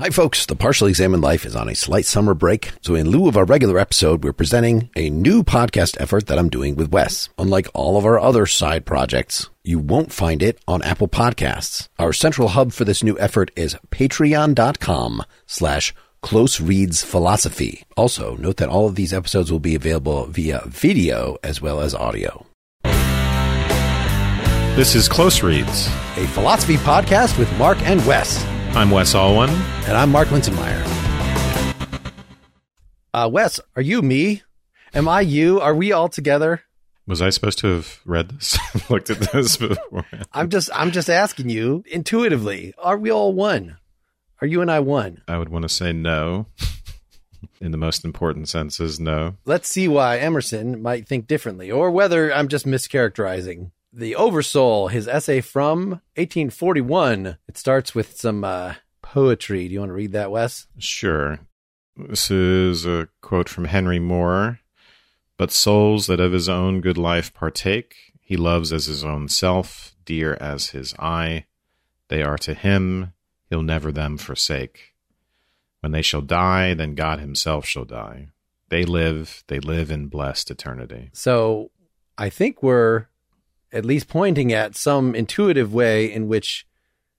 Hi, folks. The Partially Examined Life is on a slight summer break. So, in lieu of our regular episode, we're presenting a new podcast effort that I'm doing with Wes. Unlike all of our other side projects, you won't find it on Apple Podcasts. Our central hub for this new effort is patreon.com slash close reads philosophy. Also, note that all of these episodes will be available via video as well as audio. This is Close Reads. A philosophy podcast with Mark and Wes. I'm Wes Alwan. And I'm Mark Linsenmayer. Uh, Wes, are you me? Am I you? Are we all together? Was I supposed to have read this? Looked at this before? I'm just I'm just asking you intuitively. Are we all one? Are you and I one? I would want to say no. In the most important senses, no. Let's see why Emerson might think differently, or whether I'm just mischaracterizing. The Oversoul, his essay from 1841. It starts with some uh, poetry. Do you want to read that, Wes? Sure. This is a quote from Henry More. But souls that of his own good life partake, he loves as his own self, dear as his eye. They are to him, he'll never them forsake. When they shall die, then God himself shall die. They live, they live in blessed eternity. So I think we're at least pointing at some intuitive way in which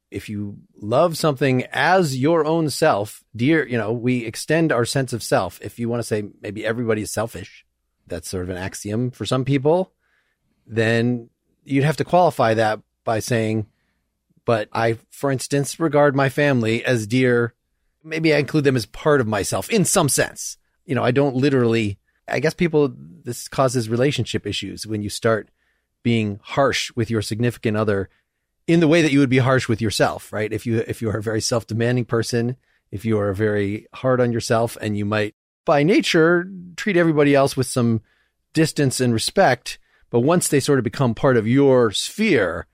if you love something as your own self, dear, you know, we extend our sense of self. If you want to say maybe everybody is selfish, that's sort of an axiom for some people, then you'd have to qualify that by saying, but I, for instance, regard my family as dear. Maybe I include them as part of myself in some sense. You know, I don't literally, I guess people, this causes relationship issues when you start being harsh with your significant other in the way that you would be harsh with yourself, right? If you if you are a very self-demanding person, if you are very hard on yourself and you might by nature treat everybody else with some distance and respect, but once they sort of become part of your sphere,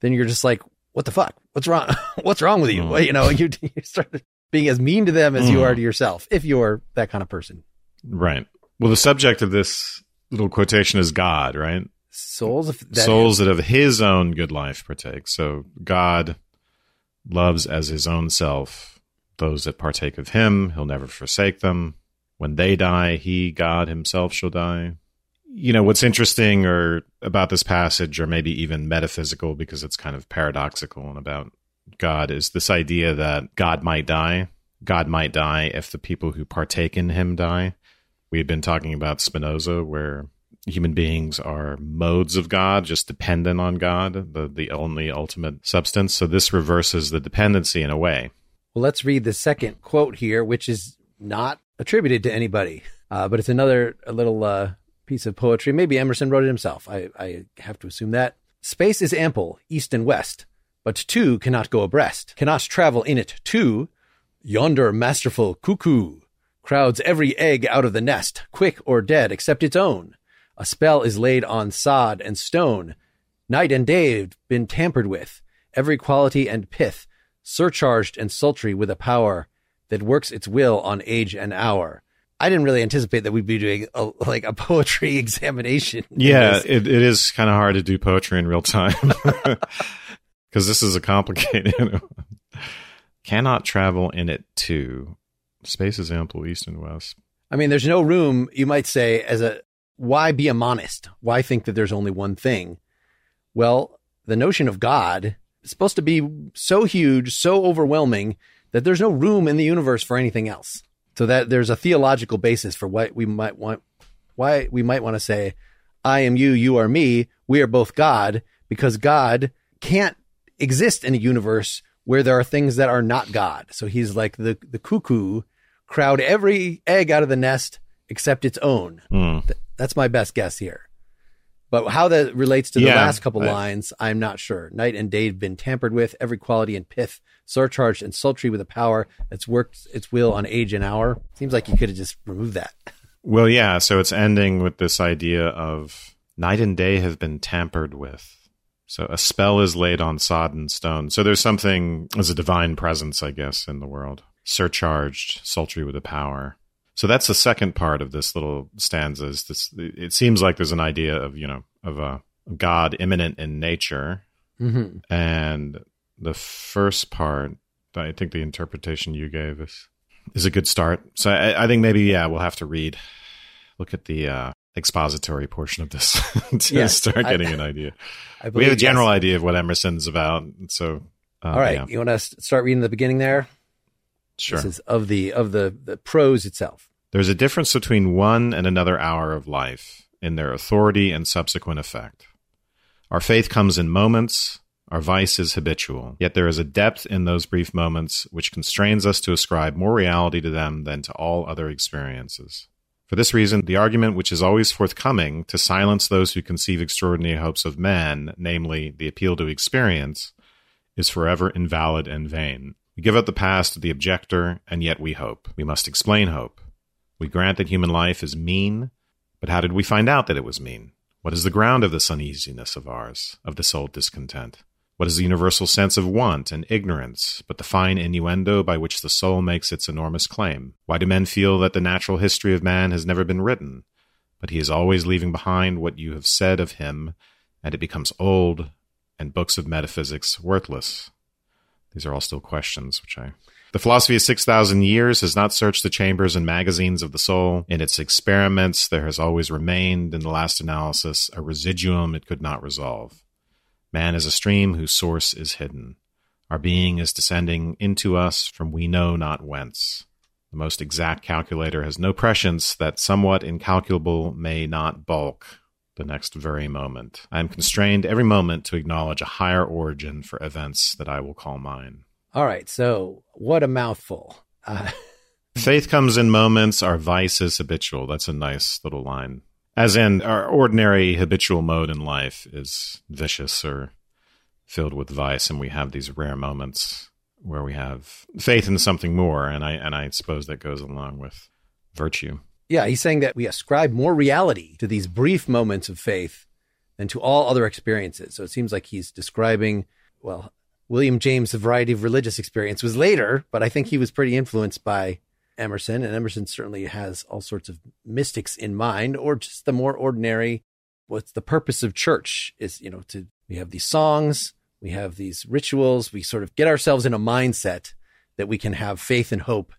then you're just like, what the fuck? What's wrong? What's wrong with you? Mm. You know, you, you start being as mean to them as mm. you are to yourself if you're that kind of person. Right. Well, the subject of this little quotation is God, right? Souls that souls that of his own good life partake. So God loves as his own self those that partake of him. He'll never forsake them. When they die, he, God himself, shall die. You know, what's interesting or about this passage, or maybe even metaphysical because it's kind of paradoxical and about God, is this idea that God might die. God might die if the people who partake in him die. We had been talking about Spinoza, where human beings are modes of God, just dependent on God, the, the only ultimate substance. So this reverses the dependency in a way. Well, let's read the second quote here, which is not attributed to anybody, uh, but it's another a little uh, piece of poetry. Maybe Emerson wrote it himself. I, I have to assume that. Space is ample, east and west, but two cannot go abreast, cannot travel in it two. Yonder masterful cuckoo crowds every egg out of the nest, quick or dead, except its own. A spell is laid on sod and stone. Night and day been tampered with, every quality and pith, surcharged and sultry with a power that works its will on age and hour. I didn't really anticipate that we'd be doing a, like a poetry examination. Yeah, it, it is kind of hard to do poetry in real time because this is a complicated. Cannot travel in it too. Space is ample east and west. I mean, there's no room, you might say, as a why be a monist? Why think that there's only one thing? Well, the notion of God is supposed to be so huge, so overwhelming that there's no room in the universe for anything else. So that there's a theological basis for what we might want, why we might want to say, I am you, you are me, we are both God, because God can't exist in a universe where there are things that are not God. So he's like the, the cuckoo, crowd every egg out of the nest except its own. Mm. That's my best guess here. But how that relates to the yeah, last couple I, lines, I'm not sure. Night and day have been tampered with, every quality and pith surcharged and sultry with a power that's worked its will on age and hour. Seems like you could have just removed that. Well, yeah. So it's ending with this idea of night and day have been tampered with. So a spell is laid on sod and stone. So there's something as a divine presence, I guess, in the world, surcharged, sultry with a power. So that's the second part of this little stanza. Is this? It seems like there's an idea of you know of a God immanent in nature, mm-hmm. and the first part I think the interpretation you gave is is a good start. So I, I think maybe yeah, we'll have to read, look at the uh, expository portion of this to Yes, start I- getting an idea. I We have a general yes. idea of what Emerson's about. So uh, All right, yeah, you want to start reading the beginning there? sure. This is of the of the the prose itself. There's a difference between one and another hour of life in their authority and subsequent effect. Our faith comes in moments, our vice is habitual. Yet there is a depth in those brief moments which constrains us to ascribe more reality to them than to all other experiences. For this reason, the argument which is always forthcoming to silence those who conceive extraordinary hopes of man, namely the appeal to experience, is forever invalid and vain. We give up the past to the objector, and yet we hope. We must explain hope. We grant that human life is mean, but how did we find out that it was mean? What is the ground of this uneasiness of ours, of this old discontent? What is the universal sense of want and ignorance, but the fine innuendo by which the soul makes its enormous claim? Why do men feel that the natural history of man has never been written, but he is always leaving behind what you have said of him, and it becomes old, and books of metaphysics worthless? These are all still questions which I the philosophy of 6,000 years has not searched the chambers and magazines of the soul. In its experiments, there has always remained, in the last analysis, a residuum it could not resolve. Man is a stream whose source is hidden. Our being is descending into us from we know not whence. The most exact calculator has no prescience that somewhat incalculable may not bulk the next very moment. I am constrained every moment to acknowledge a higher origin for events that I will call mine. All right, so what a mouthful. Uh, Faith comes in moments, our vice is habitual. That's a nice little line. As in, our ordinary habitual mode in life is vicious or filled with vice, and we have these rare moments where we have faith in something more, and I and I suppose that goes along with virtue. yeah, he's saying that we ascribe more reality to these brief moments of faith than to all other experiences. So it seems like he's describing, well, William James' The Variety of Religious Experience was later, but I think he was pretty influenced by Emerson, and Emerson certainly has all sorts of mystics in mind, or just the more ordinary. What's the purpose of church is, you know, to we have these songs, we have these rituals, we sort of get ourselves in a mindset that we can have faith and hope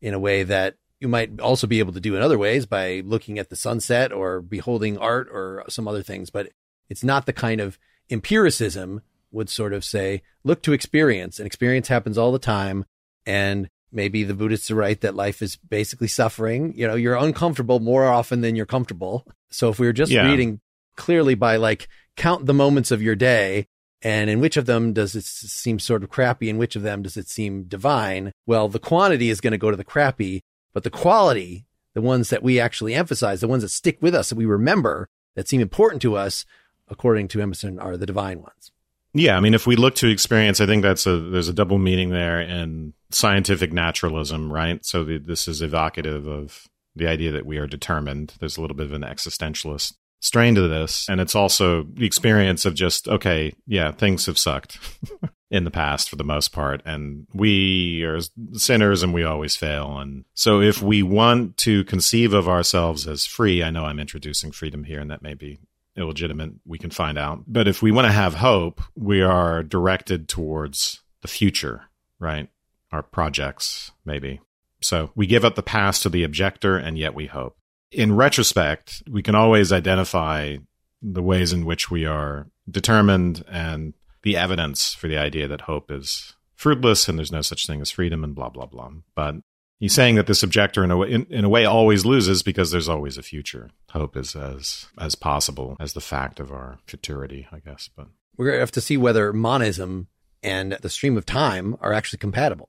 in a way that you might also be able to do in other ways by looking at the sunset or beholding art or some other things. But it's not the kind of empiricism would sort of say, look to experience and experience happens all the time. And maybe the Buddhists are right that life is basically suffering. You know, you're uncomfortable more often than you're comfortable. So if we were just Yeah. reading clearly by like count the moments of your day and in which of them does it seem sort of crappy? and which of them does it seem divine? Well, the quantity is going to go to the crappy, but the quality, the ones that we actually emphasize, the ones that stick with us, that we remember, that seem important to us, according to Emerson, are the divine ones. Yeah, I mean, if we look to experience, I think that's a there's a double meaning there in scientific naturalism, right? So the, this is evocative of the idea that we are determined. There's a little bit of an existentialist strain to this, and it's also the experience of just okay, yeah, things have sucked in the past for the most part, and we are sinners, and we always fail. And so, if we want to conceive of ourselves as free, I know I'm introducing freedom here, and that may be illegitimate, we can find out. But if we want to have hope, we are directed towards the future, right? Our projects, maybe. So we give up the past to the objector, and yet we hope. In retrospect, we can always identify the ways in which we are determined and the evidence for the idea that hope is fruitless and there's no such thing as freedom and blah, blah, blah. But He's saying that this objector, in a in, in a way, always loses because there's always a future. Hope is as as possible as the fact of our futurity, I guess. But We're going to have to see whether monism and the stream of time are actually compatible,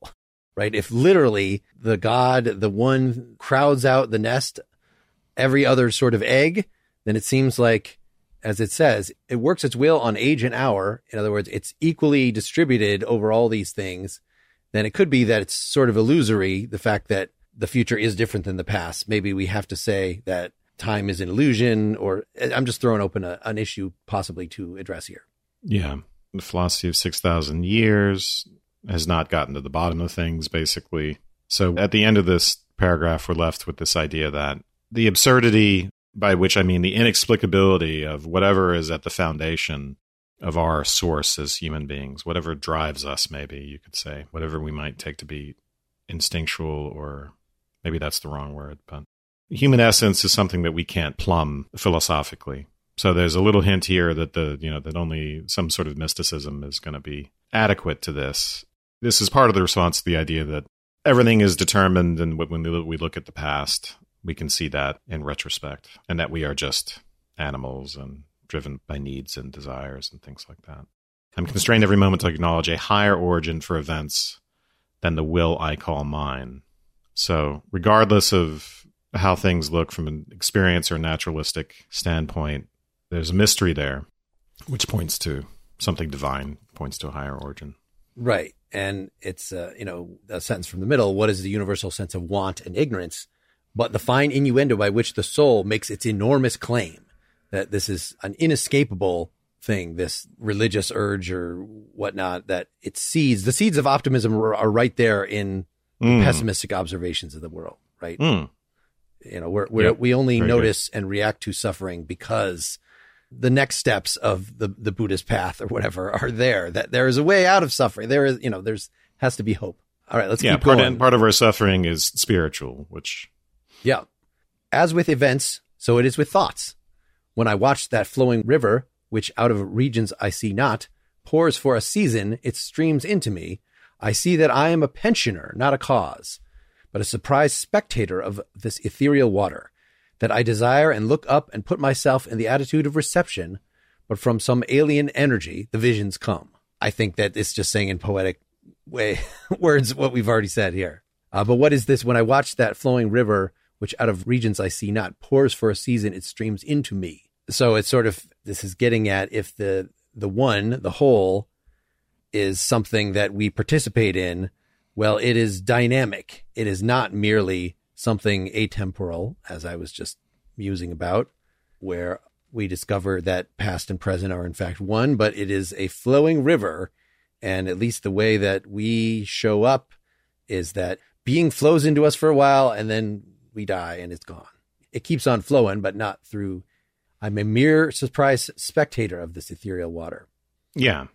right? If literally the God, the one crowds out the nest, every other sort of egg, then it seems like, as it says, it works its will on age and hour. In other words, it's equally distributed over all these things. Then it could be that it's sort of illusory, the fact that the future is different than the past. Maybe we have to say that time is an illusion, or eh, I'm just throwing open a, an issue possibly to address here. yeah, the philosophy of six thousand years has not gotten to the bottom of things, basically. So at the end of this paragraph, we're left with this idea that the absurdity, by which I mean the inexplicability of whatever is at the foundation of our source as human beings, whatever drives us, maybe you could say, whatever we might take to be instinctual, or maybe that's the wrong word, but human essence is something that we can't plumb philosophically. So there's a little hint here that the you know that only some sort of mysticism is going to be adequate to this. This is part of the response to the idea that everything is determined, and when we look at the past, we can see that in retrospect, and that we are just animals and driven by needs and desires and things like that. I'm constrained every moment to acknowledge a higher origin for events than the will I call mine. So, regardless of how things look from an experience or naturalistic standpoint, there's a mystery there, which points to something divine, points to a higher origin. Right. And it's, uh, you know, a sentence from the middle. What is the universal sense of want and ignorance? But the fine innuendo by which the soul makes its enormous claim that this is an inescapable thing, this religious urge or whatnot, that it seeds, the seeds of optimism are, are right there in mm. pessimistic observations of the world, right? Mm. You know, we're, we're yep. we only Very notice good. and react to suffering because the next steps of the, the Buddhist path or whatever are there, that there is a way out of suffering. There is, you know, there's, has to be hope. All right, let's yeah, keep part going. Of, part of our suffering is spiritual, which. Yeah. As with events, so it is with thoughts. When I watch that flowing river, which out of regions I see not, pours for a season its streams into me, I see that I am a pensioner, not a cause, but a surprised spectator of this ethereal water, that I desire and look up and put myself in the attitude of reception, but from some alien energy the visions come. I think that it's just saying in poetic way words what we've already said here. Uh, but what is this? When I watch that flowing river, which out of regions I see not, pours for a season, it streams into me. So it's sort of this is getting at if the the one, the whole, is something that we participate in. Well, it is dynamic. It is not merely something atemporal, as I was just musing about, where we discover that past and present are in fact one, but it is a flowing river. And at least the way that we show up is that being flows into us for a while and then we die and it's gone. It keeps on flowing, but not through. I'm a mere surprise spectator of this ethereal water. Yeah.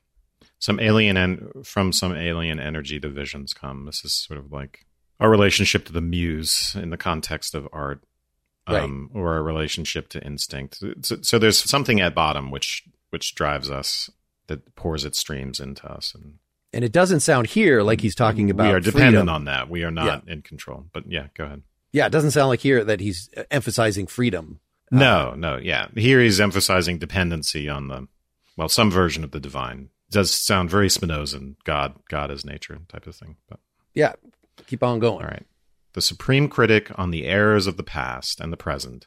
Some alien and from some alien energy divisions come. This is sort of like our relationship to the muse in the context of art um, right. or a relationship to instinct. So, so, there's something at bottom which which drives us that pours its streams into us and and it doesn't sound here like he's talking about we are dependent freedom. on that we are not yeah. in control but yeah go ahead yeah it doesn't sound like here that he's emphasizing freedom no uh, no yeah here he's emphasizing dependency on the well some version of the divine it does sound very spinozan god god is nature type of thing but yeah Keep on going. All right. The supreme critic on the errors of the past and the present,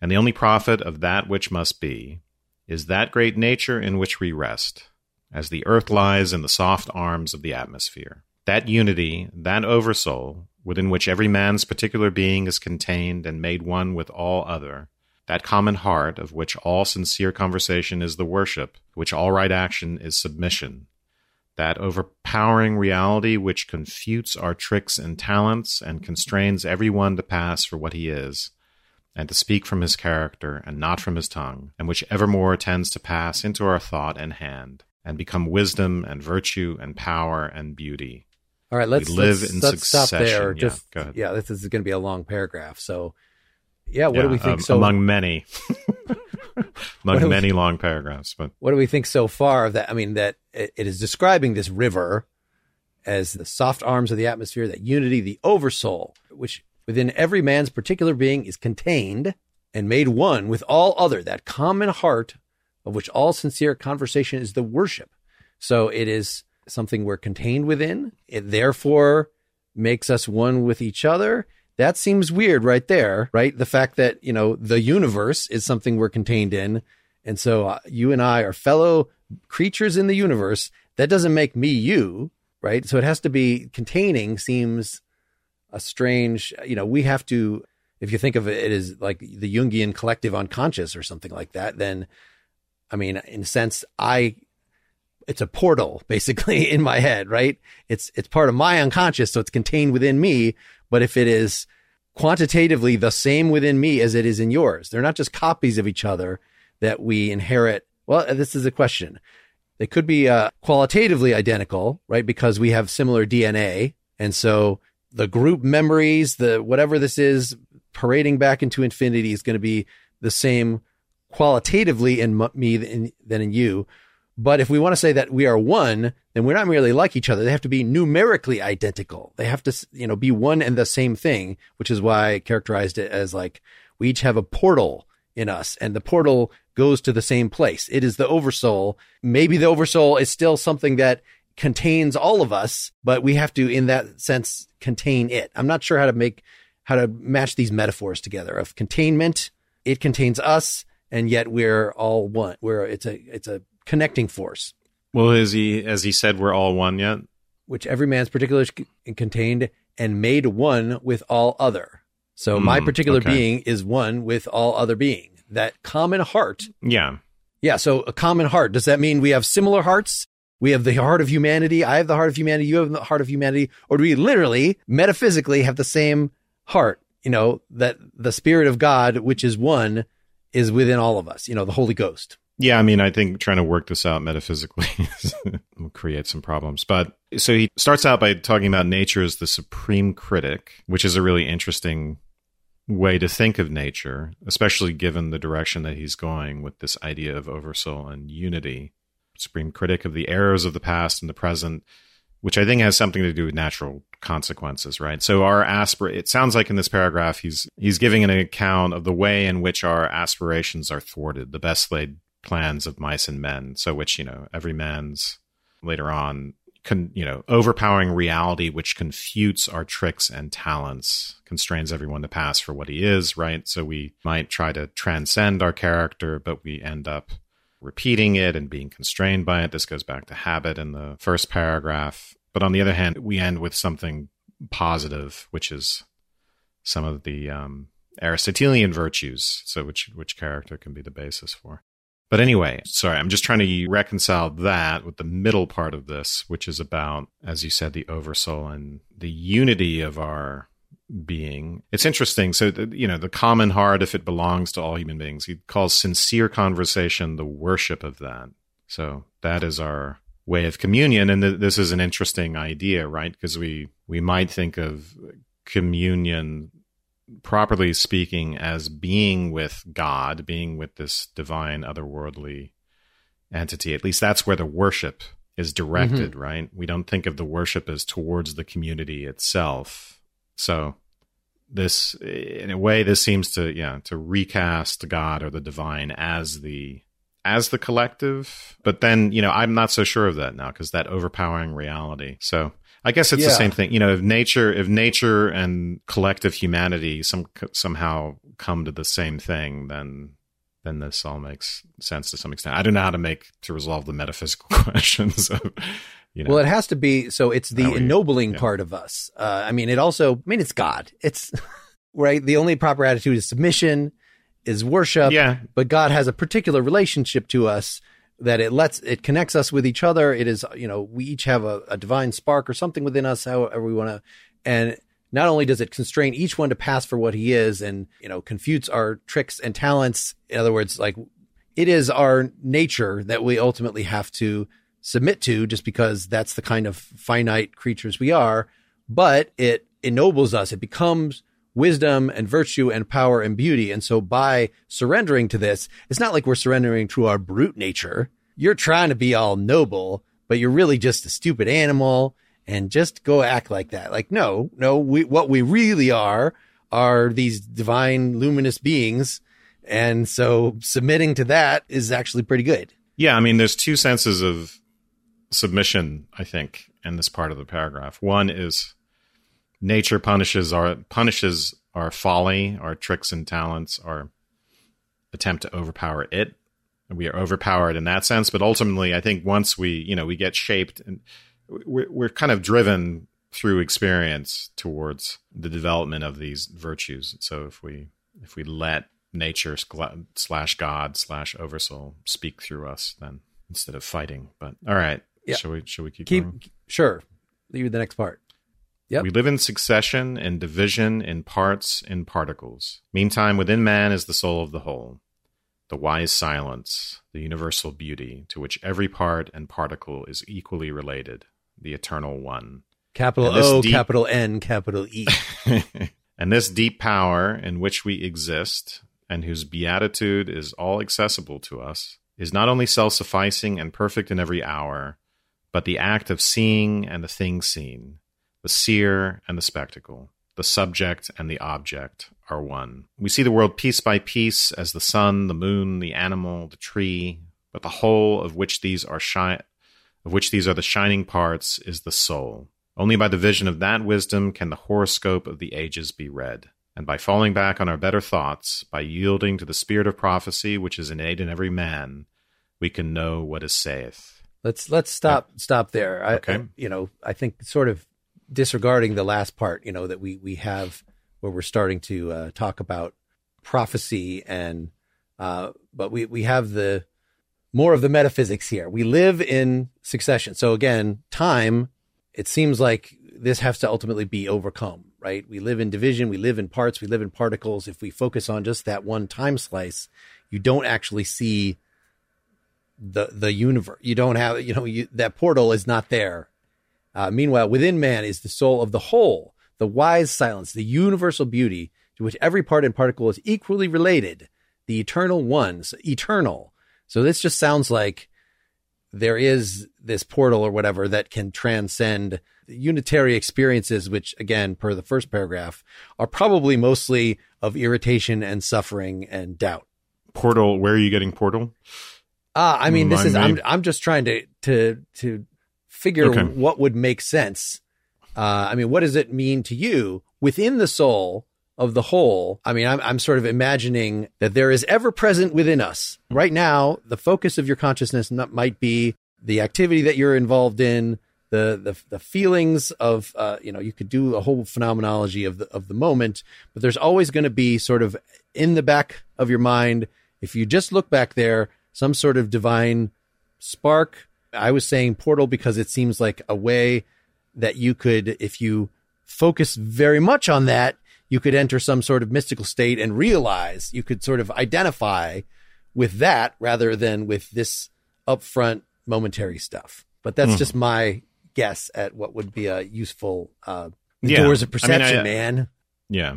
and the only prophet of that which must be, is that great nature in which we rest, as the earth lies in the soft arms of the atmosphere. That unity, that oversoul, within which every man's particular being is contained and made one with all other, that common heart of which all sincere conversation is the worship, which all right action is submission, that overpowering reality which confutes our tricks and talents and constrains everyone to pass for what he is, and to speak from his character and not from his tongue, and which evermore tends to pass into our thought and hand, and become wisdom and virtue and power and beauty. All right, let's we live let's, in let's succession. Stop there. Yeah, Just, yeah, this is going to be a long paragraph. So, yeah, what yeah, do we think? Um, so among many. among many we, long paragraphs. But what do we think so far of that? I mean, that it, it is describing this river as the soft arms of the atmosphere, that unity, the oversoul, which within every man's particular being is contained and made one with all other, that common heart of which all sincere conversation is the worship. So it is something we're contained within. It therefore makes us one with each other. That seems weird right there, right? The fact that, you know, the universe is something we're contained in. And so uh, you and I are fellow creatures in the universe. That doesn't make me you, right? So it has to be containing seems a strange, you know, we have to, if you think of it as like the Jungian collective unconscious or something like that, then, I mean, in a sense, I, it's a portal basically in my head, right? It's, it's part of my unconscious. So it's contained within me, but if it is quantitatively the same within me as it is in yours, they're not just copies of each other that we inherit Well, uh, this is a question. They could be uh, qualitatively identical, right? Because we have similar DNA. And so the group memories, the whatever this is, parading back into infinity is going to be the same qualitatively in me than, than in you. But if we want to say that we are one, then we're not merely like each other. They have to be numerically identical. They have to, you know, be one and the same thing, which is why I characterized it as like we each have a portal in us and the portal goes to the same place. It is the oversoul. Maybe the oversoul is still something that contains all of us, but we have to, in that sense, contain it. I'm not sure how to make, how to match these metaphors together of containment. It contains us and yet we're all one. We're, it's a, it's a connecting force. Well, is he, as he said, we're all one yet? Which every man's particular contained and made one with all other. So mm, my particular okay. being is one with all other being. That common heart. Yeah. Yeah. So a common heart. Does that mean we have similar hearts? We have the heart of humanity. I have the heart of humanity. You have the heart of humanity. Or do we literally, metaphysically, have the same heart? You know, that the spirit of God, which is one, is within all of us, you know, the Holy Ghost. Yeah, I mean, I think trying to work this out metaphysically will create some problems. But so he starts out by talking about nature as the supreme critic, which is a really interesting way to think of nature, especially given the direction that he's going with this idea of oversoul and unity. Supreme critic of the errors of the past and the present, which I think has something to do with natural consequences, right? So our aspir it sounds like in this paragraph he's he's giving an account of the way in which our aspirations are thwarted, the best laid plans of mice and men. So which, you know, every man's later on con, you know, overpowering reality which confutes our tricks and talents, constrains everyone to pass for what he is, right? So we might try to transcend our character, but we end up repeating it and being constrained by it. This goes back to habit in the first paragraph. But on the other hand, we end with something positive, which is some of the um, Aristotelian virtues. So which which character can be the basis for. But anyway, sorry, I'm just trying to reconcile that with the middle part of this, which is about, as you said, the oversoul and the unity of our being. It's interesting. So, you know, the common heart, if it belongs to all human beings, he calls sincere conversation the worship of that. So that is our way of communion. And th- this is an interesting idea, right? Because we, we might think of communion properly speaking, as being with God, being with this divine, otherworldly entity. At least that's where the worship is directed, mm-hmm. right? We don't think of the worship as towards the community itself. So this in a way this seems to yeah to recast god or the divine as the as the collective but then you know i'm not so sure of that now because that overpowering reality so I guess it's yeah. the same thing. You know, if nature, if nature and collective humanity some somehow come to the same thing, then then this all makes sense to some extent. I don't know how to make to resolve the metaphysical questions. Of, you know, well, it has to be. So it's the we, ennobling yeah. part of us. Uh, I mean, it also. I mean, it's God. It's right. The only proper attitude is submission, is worship. Yeah. But God has a particular relationship to us that it lets it connects us with each other. It is, you know, we each have a, a divine spark or something within us, however we want to. And not only does it constrain each one to pass for what he is and, you know, confutes our tricks and talents. In other words, like it is our nature that we ultimately have to submit to just because that's the kind of finite creatures we are. But it ennobles us. It becomes wisdom and virtue and power and beauty. And so by surrendering to this, it's not like we're surrendering to our brute nature. You're trying to be all noble, but you're really just a stupid animal and just go act like that. Like, no, no, we, what we really are are these divine luminous beings. And so submitting to that is actually pretty good. Yeah. I mean, there's two senses of submission, I think, in this part of the paragraph. One is nature punishes our punishes our folly, our tricks and talents, our attempt to overpower it. We are overpowered in that sense, but ultimately, I think once we, you know, we get shaped and we're, we're kind of driven through experience towards the development of these virtues. So if we if we let nature slash God slash oversoul speak through us, then instead of fighting. But all right, yeah. shall we? Shall we keep, keep going? Sure. Leave the next part. Yep. We live in succession, in division, in parts, in particles. Meantime, within man is the soul of the whole. the wise silence, the universal beauty, to which every part and particle is equally related, the eternal one. Capital O, deep, capital N, capital E. and this deep power in which we exist, and whose beatitude is all accessible to us, is not only self sufficing and perfect in every hour, but the act of seeing and the thing seen, the seer and the spectacle, the subject and the object are one. We see the world piece by piece as the sun, the moon, the animal, the tree, but the whole of which these are shi- of which these are the shining parts is the soul. Only by the vision of that wisdom can the horoscope of the ages be read. And by falling back on our better thoughts, by yielding to the spirit of prophecy which is innate in every man, we can know what is saith. Let's let's stop stop there. I, okay. I, you know, I think sort of disregarding the last part, you know, that we we have where we're starting to uh, talk about prophecy and uh, but we we have the more of the metaphysics here. We live in succession. So again, time it seems like this has to ultimately be overcome, right? We live in division, we live in parts, we live in particles. If we focus on just that one time slice, you don't actually see the the universe. You don't have, you know, you, that portal is not there. Uh, meanwhile, within man is the soul of the whole, the wise silence, the universal beauty to which every part and particle is equally related, the eternal ones, eternal. So this just sounds like there is this portal or whatever that can transcend unitary experiences, which again, per the first paragraph, are probably mostly of irritation and suffering and doubt. Portal, where are you getting portal? Ah, uh, I mean, this is I'm I'm just trying to to to figure okay. what would make sense. Uh, I mean, what does it mean to you within the soul of the whole? I mean, I'm I'm sort of imagining that there is ever present within us right now. The focus of your consciousness might be the activity that you're involved in, the the the feelings of uh, you know you could do a whole phenomenology of the of the moment, but there's always going to be sort of in the back of your mind if you just look back there some sort of divine spark. I was saying portal because it seems like a way that you could, if you focus very much on that, you could enter some sort of mystical state and realize you could sort of identify with that rather than with this upfront momentary stuff. But that's mm. just my guess at what would be a useful uh, yeah. doors of perception, I mean, I, man. Yeah,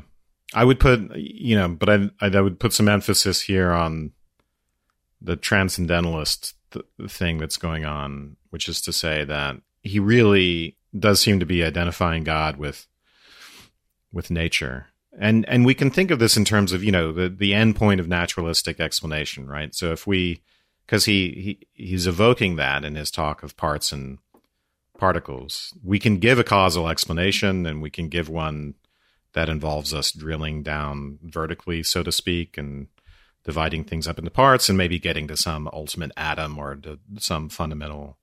I would put you know, but I I would put some emphasis here on the transcendentalist th- thing that's going on, which is to say that he really does seem to be identifying God with with nature. And and we can think of this in terms of, you know, the the end point of naturalistic explanation, right? So if we because he, he he's evoking that in his talk of parts and particles. We can give a causal explanation and we can give one that involves us drilling down vertically, so to speak, and dividing things up into parts and maybe getting to some ultimate atom or to some fundamental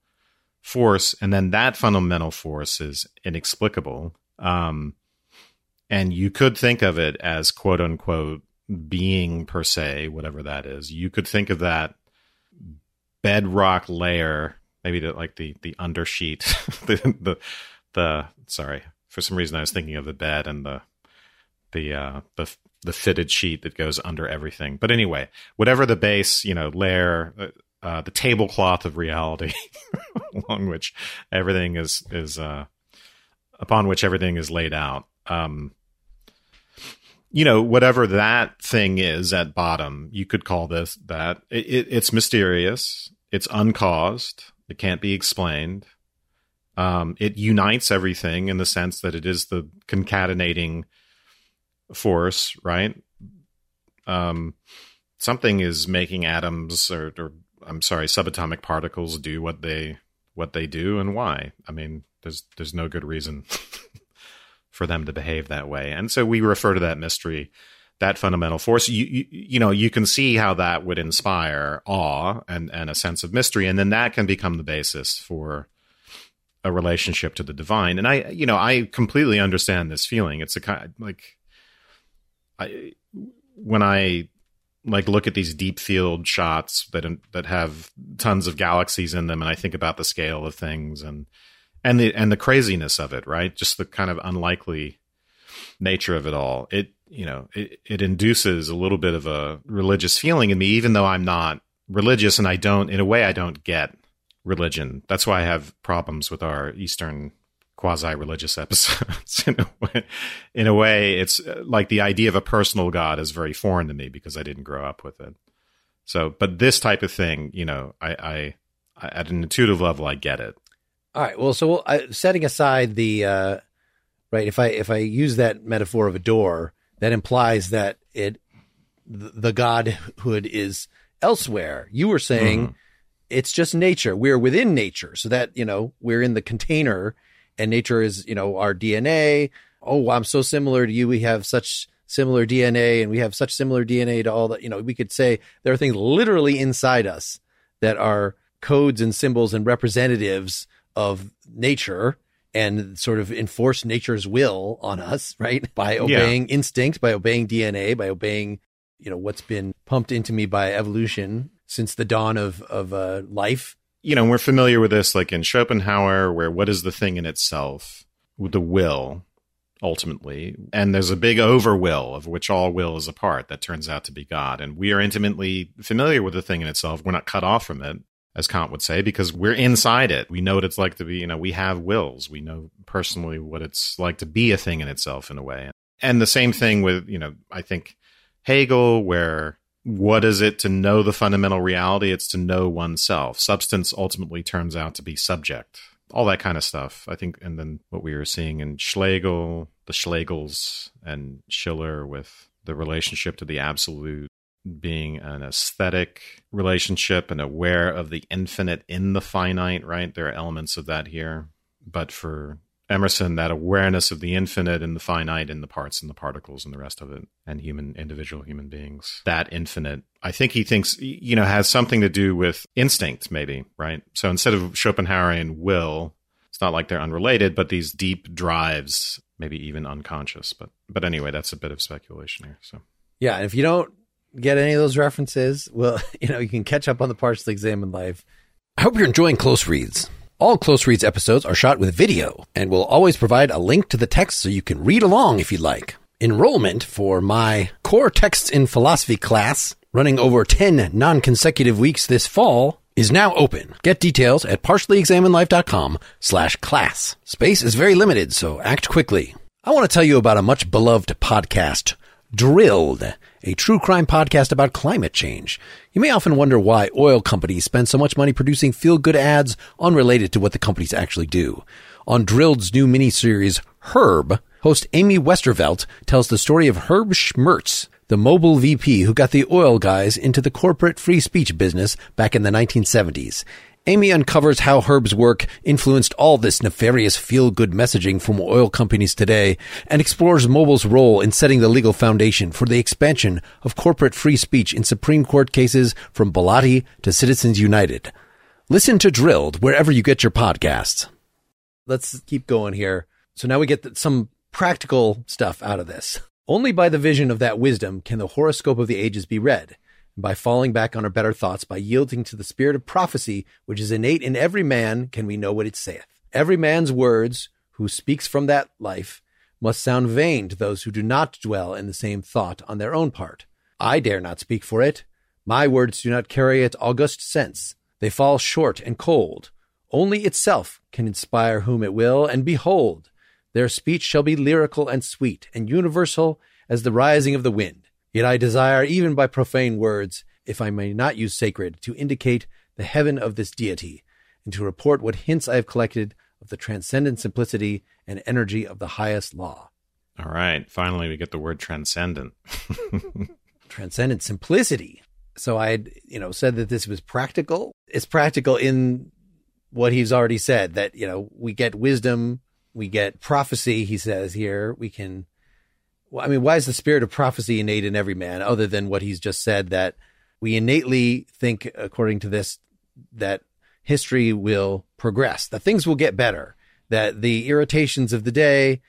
force. And then that fundamental force is inexplicable. Um, and you could think of it as quote unquote being per se, whatever that is. You could think of that bedrock layer, maybe the, like the, the undersheet, the, the, the, sorry, for some reason I was thinking of the bed and the, the, uh, the the fitted sheet that goes under everything. But anyway, whatever the base, you know, layer, uh, uh, the tablecloth of reality, along which everything is is uh, upon which everything is laid out. Um, you know, whatever that thing is at bottom, you could call this that. It, it's mysterious. It's uncaused. It can't be explained. Um, it unites everything in the sense that it is the concatenating force, right? Um, something is making atoms or, or I'm sorry, subatomic particles do what they what they do and why. I mean, there's there's no good reason for them to behave that way, and so we refer to that mystery, that fundamental force. You, you you know you can see how that would inspire awe and and a sense of mystery, and then that can become the basis for a relationship to the divine. And I you know I completely understand this feeling. It's a kind like I when I like look at these deep field shots that that have tons of galaxies in them, and I think about the scale of things and and the and the craziness of it, right? Just the kind of unlikely nature of it all. It you know, it, it induces a little bit of a religious feeling in me, even though I'm not religious and I don't, in a way, I don't get religion. That's why I have problems with our Eastern quasi-religious episodes. in, a way, in a way, it's uh, like the idea of a personal God is very foreign to me because I didn't grow up with it. So, but this type of thing, you know, I, I, I at an intuitive level, I get it. All right. Well, so uh, setting aside the uh, right, if I if I use that metaphor of a door, that implies that it the godhood is elsewhere. You were saying mm. it's just nature. We're within nature, so that you know we're in the container, and nature is you know our DNA. Oh, I'm so similar to you. We have such similar DNA, and we have such similar DNA to all that. You know, we could say there are things literally inside us that are codes and symbols and representatives of nature and sort of enforce nature's will on us, right? By obeying yeah. instinct, by obeying DNA, by obeying, you know, what's been pumped into me by evolution since the dawn of of uh, life. You know, we're familiar with this, like in Schopenhauer, where what is the thing in itself, the will, ultimately, and there's a big overwill of which all will is a part that turns out to be God, and we are intimately familiar with the thing in itself. We're not cut off from it, as Kant would say, because we're inside it. We know what it's like to be, you know, we have wills. We know personally what it's like to be a thing in itself in a way. And the same thing with, you know, I think Hegel, where what is it to know the fundamental reality? It's to know oneself. Substance ultimately turns out to be subject. All that kind of stuff. I think, and then what we were seeing in Schlegel, the Schlegels, and Schiller with the relationship to the absolute being an aesthetic relationship and aware of the infinite in the finite, right? There are elements of that here. But for Emerson, that awareness of the infinite and the finite in the parts and the particles and the rest of it, and human, individual human beings, that infinite, I think he thinks, you know, has something to do with instinct, maybe, right? So instead of Schopenhauerian will, it's not like they're unrelated, but these deep drives, maybe even unconscious. But, but anyway, that's a bit of speculation here. So, yeah. If you don't get any of those references, well, you know, you can catch up on the partially examined life. I hope you're enjoying Close Reads. All Close Reads episodes are shot with video and will always provide a link to the text so you can read along if you'd like. Enrollment for my core texts in philosophy class, running over 10 non-consecutive weeks this fall, is now open. Get details at partiallyexaminedlife.com slash class. Space is very limited, so act quickly. I want to tell you about a much beloved podcast, Drilled a true crime podcast about climate change. You may often wonder why oil companies spend so much money producing feel good ads unrelated to what the companies actually do. On Drilled's new miniseries, Herb, host Amy Westervelt tells the story of Herb Schmertz, the Mobil VP who got the oil guys into the corporate free speech business back in the 1970s. Amy uncovers how Herb's work influenced all this nefarious feel-good messaging from oil companies today and explores Mobil's role in setting the legal foundation for the expansion of corporate free speech in Supreme Court cases from Bellotti to Citizens United. Listen to Drilled wherever you get your podcasts. Let's keep going here. So now we get some practical stuff out of this. Only by the vision of that wisdom can the horoscope of the ages be read by falling back on our better thoughts, by yielding to the spirit of prophecy, which is innate in every man, can we know what it saith. Every man's words, who speaks from that life, must sound vain to those who do not dwell in the same thought on their own part. I dare not speak for it. My words do not carry its august sense. They fall short and cold. Only itself can inspire whom it will, and behold, their speech shall be lyrical and sweet, and universal as the rising of the wind. Yet I desire, even by profane words, if I may not use sacred, to indicate the heaven of this deity, and to report what hints I have collected of the transcendent simplicity and energy of the highest law. All right. Finally, we get the word transcendent. transcendent simplicity. So I had, you know, said that this was practical. It's practical in what he's already said that, you know, we get wisdom, we get prophecy, he says here. We can I mean, why is the spirit of prophecy innate in every man, other than what he's just said that we innately think, according to this, that history will progress, that things will get better, that the irritations of the day,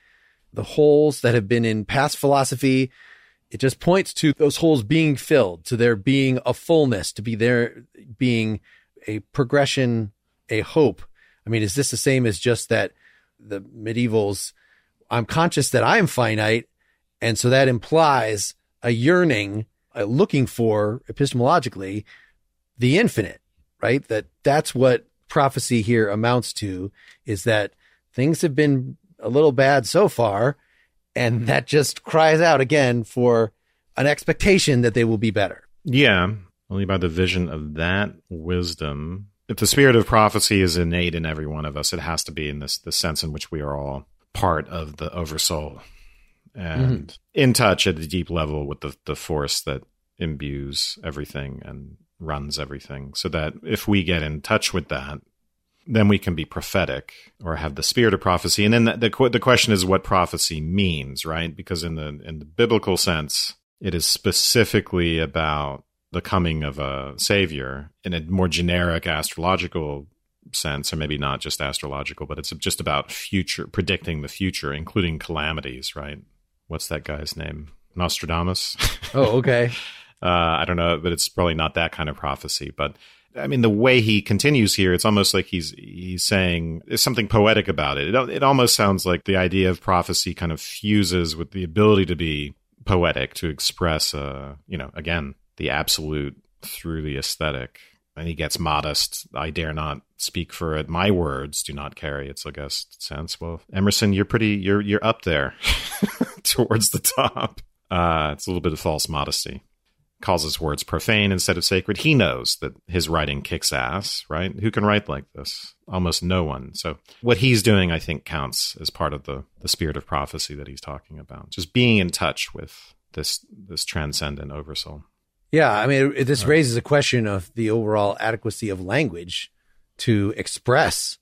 the holes that have been in past philosophy, it just points to those holes being filled, to there being a fullness, to be there being a progression, a hope. I mean, is this the same as just that the medievals? I'm conscious that I am finite And so that implies a yearning, uh, looking for epistemologically the infinite, right? That that's what prophecy here amounts to is that things have been a little bad so far. And that just cries out again for an expectation that they will be better. Yeah. Only by the vision of that wisdom. If the spirit of prophecy is innate in every one of us, it has to be in this the sense in which we are all part of the oversoul and mm-hmm. in touch at a deep level with the, the force that imbues everything and runs everything. So that if we get in touch with that, then we can be prophetic or have the spirit of prophecy. And then the, the, the question is what prophecy means, right? Because in the in the biblical sense, it is specifically about the coming of a savior in a more generic astrological sense, or maybe not just astrological, but it's just about future predicting the future, including calamities, right? What's that guy's name? Nostradamus. Oh, okay. uh, I don't know, but it's probably not that kind of prophecy. But I mean, the way he continues here, it's almost like he's he's saying there's something poetic about it. It, it almost sounds like the idea of prophecy kind of fuses with the ability to be poetic, to express, uh, you know, again, the absolute through the aesthetic. And he gets modest. I dare not speak for it. My words do not carry its august sense. Well, Emerson, you're pretty. You're you're up there towards the top. Uh, it's a little bit of false modesty calls his words profane instead of sacred. He knows that his writing kicks ass, right? Who can write like this? Almost no one. So what he's doing, I think, counts as part of the, the spirit of prophecy that he's talking about. Just being in touch with this this transcendent oversoul. Yeah, I mean, it, this raises a question of the overall adequacy of language to express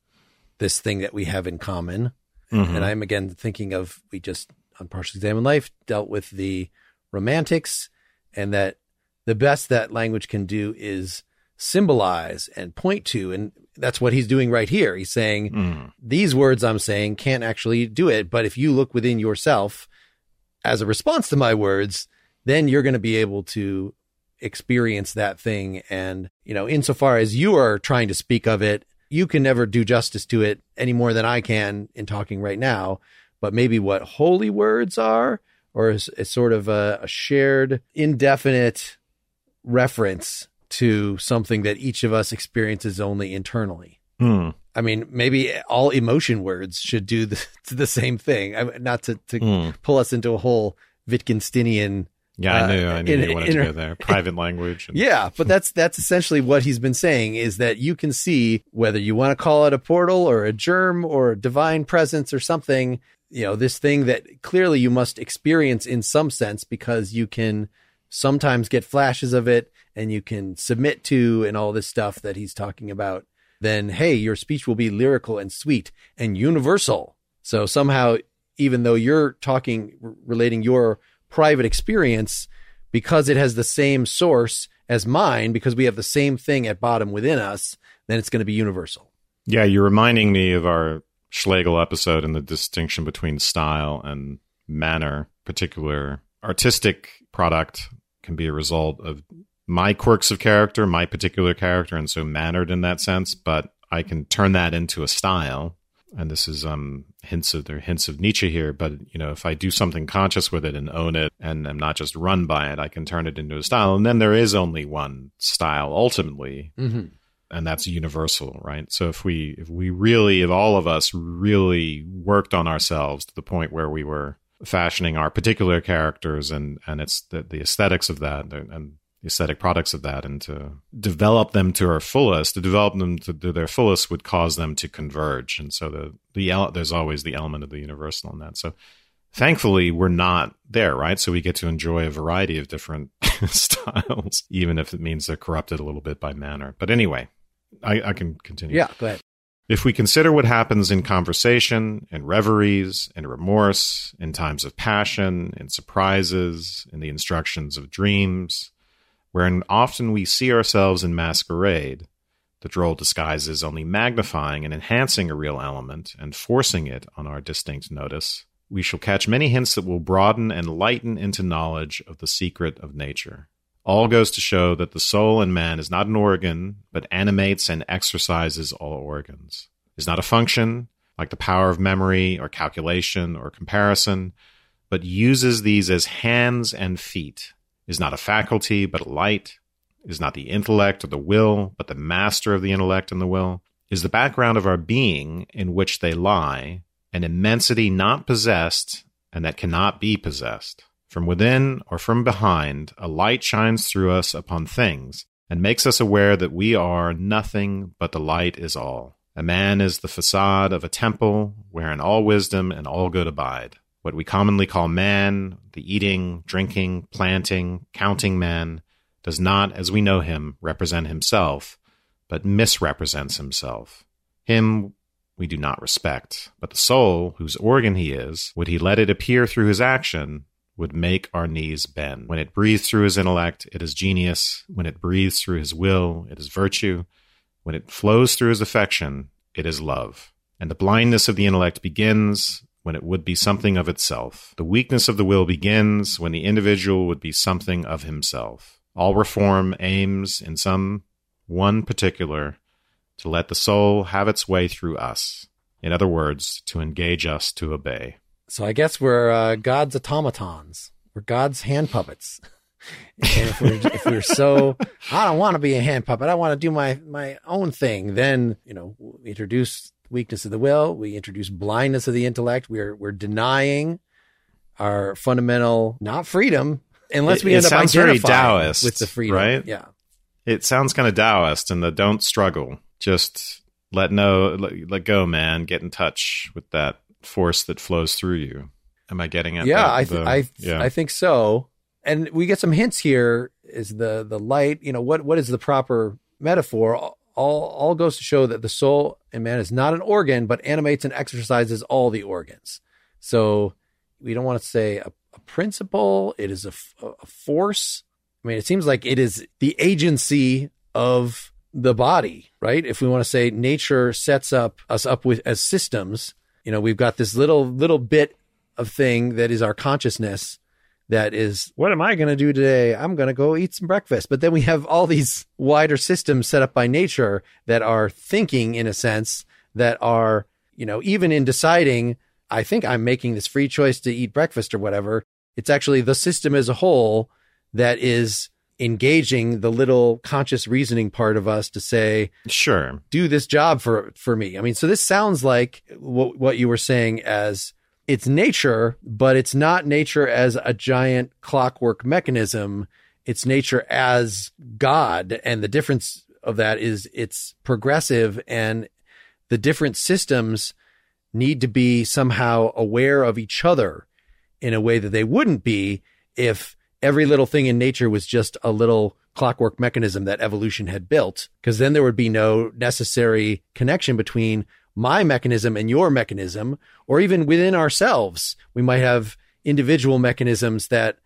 this thing that we have in common. Mm-hmm. And I'm again thinking of we just on partially examined life dealt with the romantics and that the best that language can do is symbolize and point to. And that's what he's doing right here. He's saying, mm. these words I'm saying can't actually do it. But if you look within yourself as a response to my words, then you're going to be able to experience that thing. And, you know, insofar as you are trying to speak of it, you can never do justice to it any more than I can in talking right now. But maybe what holy words are, or is, is sort of a, a shared, indefinite reference to something that each of us experiences only internally. Hmm. I mean, maybe all emotion words should do the, the same thing. I mean, not to, to hmm. pull us into a whole Wittgensteinian. Yeah, I knew. I knew in, you wanted in, to go there. Private language. And... Yeah, but that's that's essentially what he's been saying is that you can see whether you want to call it a portal or a germ or a divine presence or something. You know, this thing that clearly you must experience in some sense because you can sometimes get flashes of it and you can submit to and all this stuff that he's talking about, then hey, your speech will be lyrical and sweet and universal. So somehow, even though you're talking, relating your private experience, because it has the same source as mine, because we have the same thing at bottom within us, then it's going to be universal. Yeah, you're reminding me of our Schlegel episode and the distinction between style and manner, particular artistic product can be a result of my quirks of character, my particular character, and so mannered in that sense. But I can turn that into a style. And this is um, hints of there hints of Nietzsche here, but you know, if I do something conscious with it and own it, and I'm not just run by it, I can turn it into a style. And then there is only one style ultimately, mm-hmm. And that's universal, right? So if we if we really, if all of us really worked on ourselves to the point where we were fashioning our particular characters and and it's the, the aesthetics of that and the aesthetic products of that and to develop them to our fullest to develop them to, to their fullest would cause them to converge. And so the the there's always the element of the universal in that. So thankfully we're not there right? So we get to enjoy a variety of different styles even if it means they're corrupted a little bit by manner. But anyway I, I can continue yeah go ahead if we consider what happens in conversation, in reveries, in remorse, in times of passion, in surprises, in the instructions of dreams, wherein often we see ourselves in masquerade, the droll disguises only magnifying and enhancing a real element and forcing it on our distinct notice, we shall catch many hints that will broaden and lighten into knowledge of the secret of nature. All goes to show that the soul in man is not an organ, but animates and exercises all organs, is not a function, like the power of memory or calculation or comparison, but uses these as hands and feet, is not a faculty, but a light, is not the intellect or the will, but the master of the intellect and the will, is the background of our being in which they lie, an immensity not possessed and that cannot be possessed. From within or from behind, a light shines through us upon things and makes us aware that we are nothing but the light is all. A man is the facade of a temple wherein all wisdom and all good abide. What we commonly call man, the eating, drinking, planting, counting man, does not, as we know him, represent himself, but misrepresents himself. Him we do not respect, but the soul, whose organ he is, would he let it appear through his action, would make our knees bend. When it breathes through his intellect, it is genius. When it breathes through his will, it is virtue. When it flows through his affection, it is love. And the blindness of the intellect begins when it would be something of itself. The weakness of the will begins when the individual would be something of himself. All reform aims, in some one particular, to let the soul have its way through us. In other words, to engage us to obey. So I guess we're uh, God's automatons. We're God's hand puppets. and if we're, if we're so, I don't want to be a hand puppet. I want to do my, my own thing. Then, you know, we introduce weakness of the will. We introduce blindness of the intellect. We're, we're denying our fundamental, not freedom, unless we it, end it up sounds very Taoist, with the freedom. right? Yeah. It sounds kind of Taoist in the don't struggle. Just let know, let, let go, man. Get in touch with that force that flows through you. Am I getting at yeah, that? I, th- The- I, yeah. I think so. And we get some hints here. Is the the light? You know what? What is the proper metaphor? All all goes to show that the soul in man is not an organ, but animates and exercises all the organs. So we don't want to say a, a principle. It is a force. I mean, it seems like it is the agency of the body, right? If we want to say nature sets up us up with as systems, you know, we've got this little little bit of thing that is our consciousness that is what am I going to do today? I'm going to go eat some breakfast. But then we have all these wider systems set up by nature that are thinking in a sense that are, you know, even in deciding, I think I'm making this free choice to eat breakfast or whatever. It's actually the system as a whole that is engaging the little conscious reasoning part of us to say, sure. do this job for for me. I mean, so this sounds like what what you were saying as it's nature, but it's not nature as a giant clockwork mechanism. It's nature as God, and the difference of that is it's progressive, and the different systems need to be somehow aware of each other in a way that they wouldn't be if every little thing in nature was just a little clockwork mechanism that evolution had built, because then there would be no necessary connection between my mechanism and your mechanism, or even within ourselves. We might have individual mechanisms that,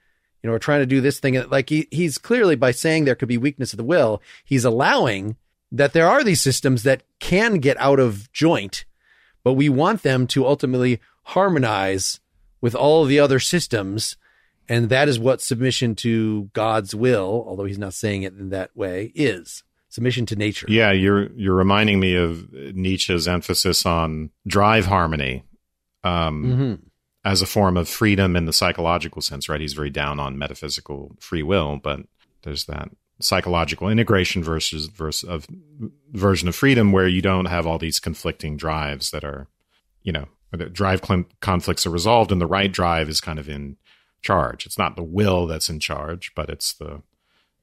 you know, are trying to do this thing. Like he, he's clearly by saying there could be weakness of the will, he's allowing that there are these systems that can get out of joint, but we want them to ultimately harmonize with all the other systems. And that is what submission to God's will, although he's not saying it in that way, is submission to nature. Yeah, you're you're reminding me of Nietzsche's emphasis on drive harmony um, hmm as a form of freedom in the psychological sense. Right? He's very down on metaphysical free will, but there's that psychological integration versus versus of version of freedom where you don't have all these conflicting drives that are, you know, the drive conflicts are resolved, and the right drive is kind of in charge. It's not the will that's in charge, but it's the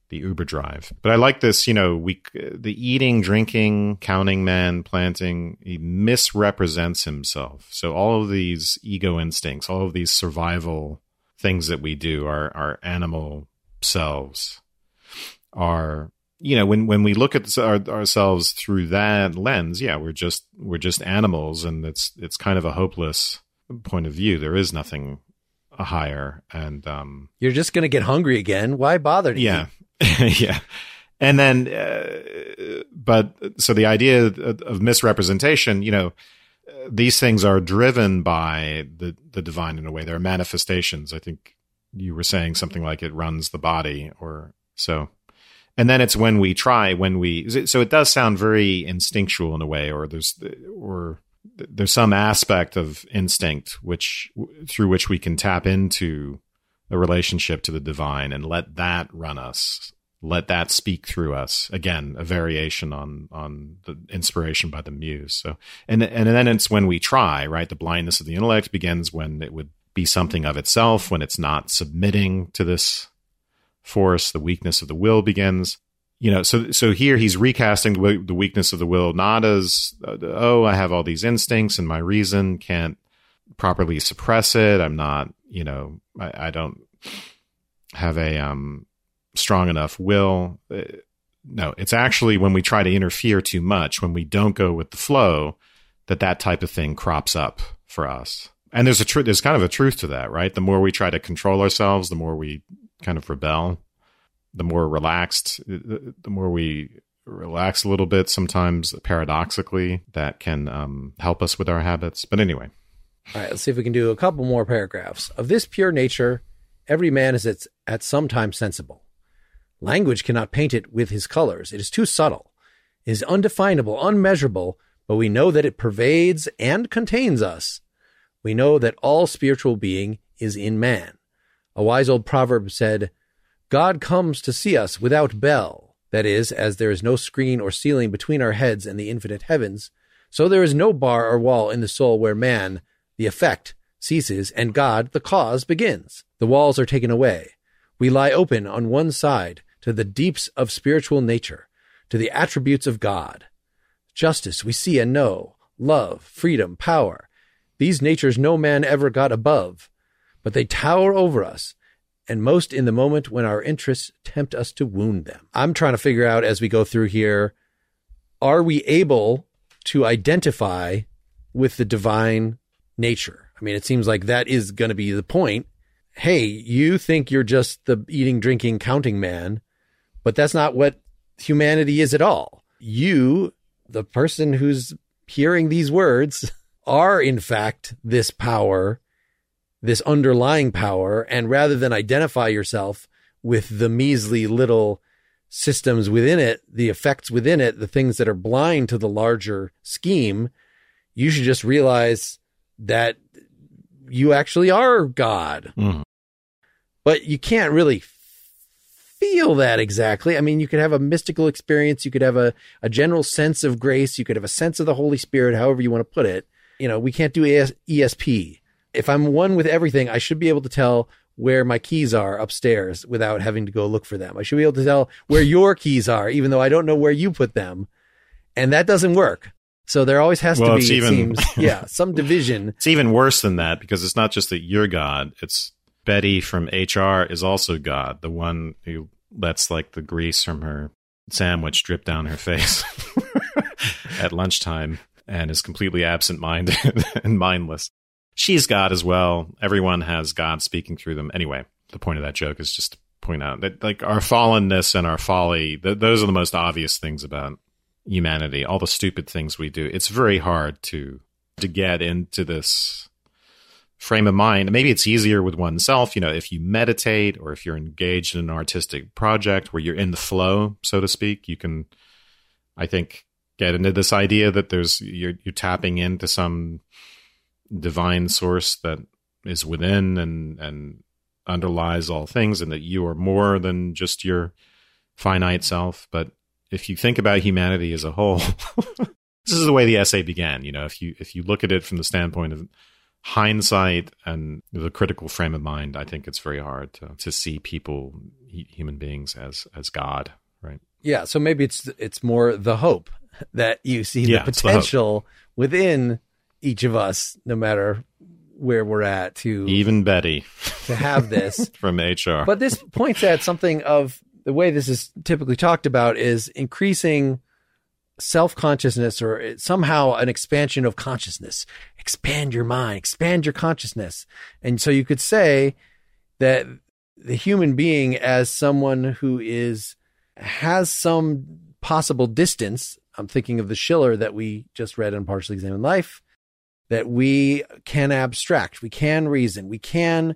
the Uber drive. But I like this, you know, we the eating, drinking, counting man, planting, he misrepresents himself. So all of these ego instincts, all of these survival things that we do, our our animal selves are you know when when we look at our, ourselves through that lens yeah we're just we're just animals and it's it's kind of a hopeless point of view there is nothing higher and um You're just going to get hungry again. Why bother? Yeah. yeah. And then uh, but so the idea of, misrepresentation you know these things are driven by the the divine in a way. They're manifestations. I think you were saying something like it runs the body or so. And then it's when we try when we so it does sound very instinctual in a way or there's or there's some aspect of instinct which through which we can tap into a relationship to the divine and let that run us let that speak through us. Again a variation on on the inspiration by the muse. So and and then it's when we try right? The blindness of the intellect begins when it would be something of itself when it's not submitting to this force. The weakness of the will begins you know so so here he's recasting the weakness of the will not as uh, oh i have all these instincts and my reason can't properly suppress it i'm not you know i, I don't have a um strong enough will. Uh, no, it's actually when we try to interfere too much, when we don't go with the flow, that that type of thing crops up for us. And there's a truth. There's kind of a truth to that, right? The more we try to control ourselves, the more we kind of rebel. The more relaxed, the more we relax a little bit. Sometimes, paradoxically, that can um, help us with our habits. But anyway, all right. Let's see if we can do a couple more paragraphs. Of this pure nature, every man is at, at some time sensible Language cannot paint it with his colors. It is too subtle. It is undefinable, unmeasurable, but we know that it pervades and contains us. We know that all spiritual being is in man. A wise old proverb said, God comes to see us without bell. That is, as there is no screen or ceiling between our heads and the infinite heavens, so there is no bar or wall in the soul where man, the effect, ceases and God, the cause, begins. The walls are taken away. We lie open on one side, to the deeps of spiritual nature, to the attributes of God. Justice we see and know, love, freedom, power. These natures no man ever got above, but they tower over us, and most in the moment when our interests tempt us to wound them. I'm trying to figure out as we go through here, are we able to identify with the divine nature? I mean, it seems like that is going to be the point. Hey, you think you're just the eating, drinking, counting man, but that's not what humanity is at all. You, the person who's hearing these words, are in fact this power, this underlying power. And rather than identify yourself with the measly little systems within it, the effects within it, the things that are blind to the larger scheme, you should just realize that you actually are God. Mm. But you can't really feel that exactly. I mean, you could have a mystical experience, you could have a, a general sense of grace, you could have a sense of the Holy Spirit, however you want to put it. You know, we can't do ES- ESP. If I'm one with everything, I should be able to tell where my keys are upstairs without having to go look for them. I should be able to tell where your keys are, even though I don't know where you put them. And that doesn't work. So there always has well, to be, even, it seems, yeah, some division. It's even worse than that because it's not just that you're God. It's Betty from HR is also God, the one who lets like the grease from her sandwich drip down her face at lunchtime and is completely absent minded and mindless. She's God as well. Everyone has God speaking through them. Anyway, the point of that joke is just to point out that like our fallenness and our folly, th- those are the most obvious things about humanity, all the stupid things we do. It's very hard to to get into this frame of mind. Maybe it's easier with oneself, you know, if you meditate or if you're engaged in an artistic project where you're in the flow, so to speak, you can, I think, get into this idea that there's you're you're tapping into some divine source that is within and and underlies all things and that you are more than just your finite self. But if you think about humanity as a whole, this is the way the essay began. You know, if you if you look at it from the standpoint of hindsight and the critical frame of mind, I think it's very hard to, to see people, human beings, as as God, right? Yeah. So maybe it's it's more the hope that you see yeah, the potential the within each of us, no matter where we're at, to even Betty to have this from HR. But this points at something of the way this is typically talked about is increasing self consciousness or somehow an expansion of consciousness. Expand your mind, expand your consciousness. And so you could say that the human being as someone who is has some possible distance. I'm thinking of the Schiller that we just read on Partially Examined Life, that we can abstract, we can reason, we can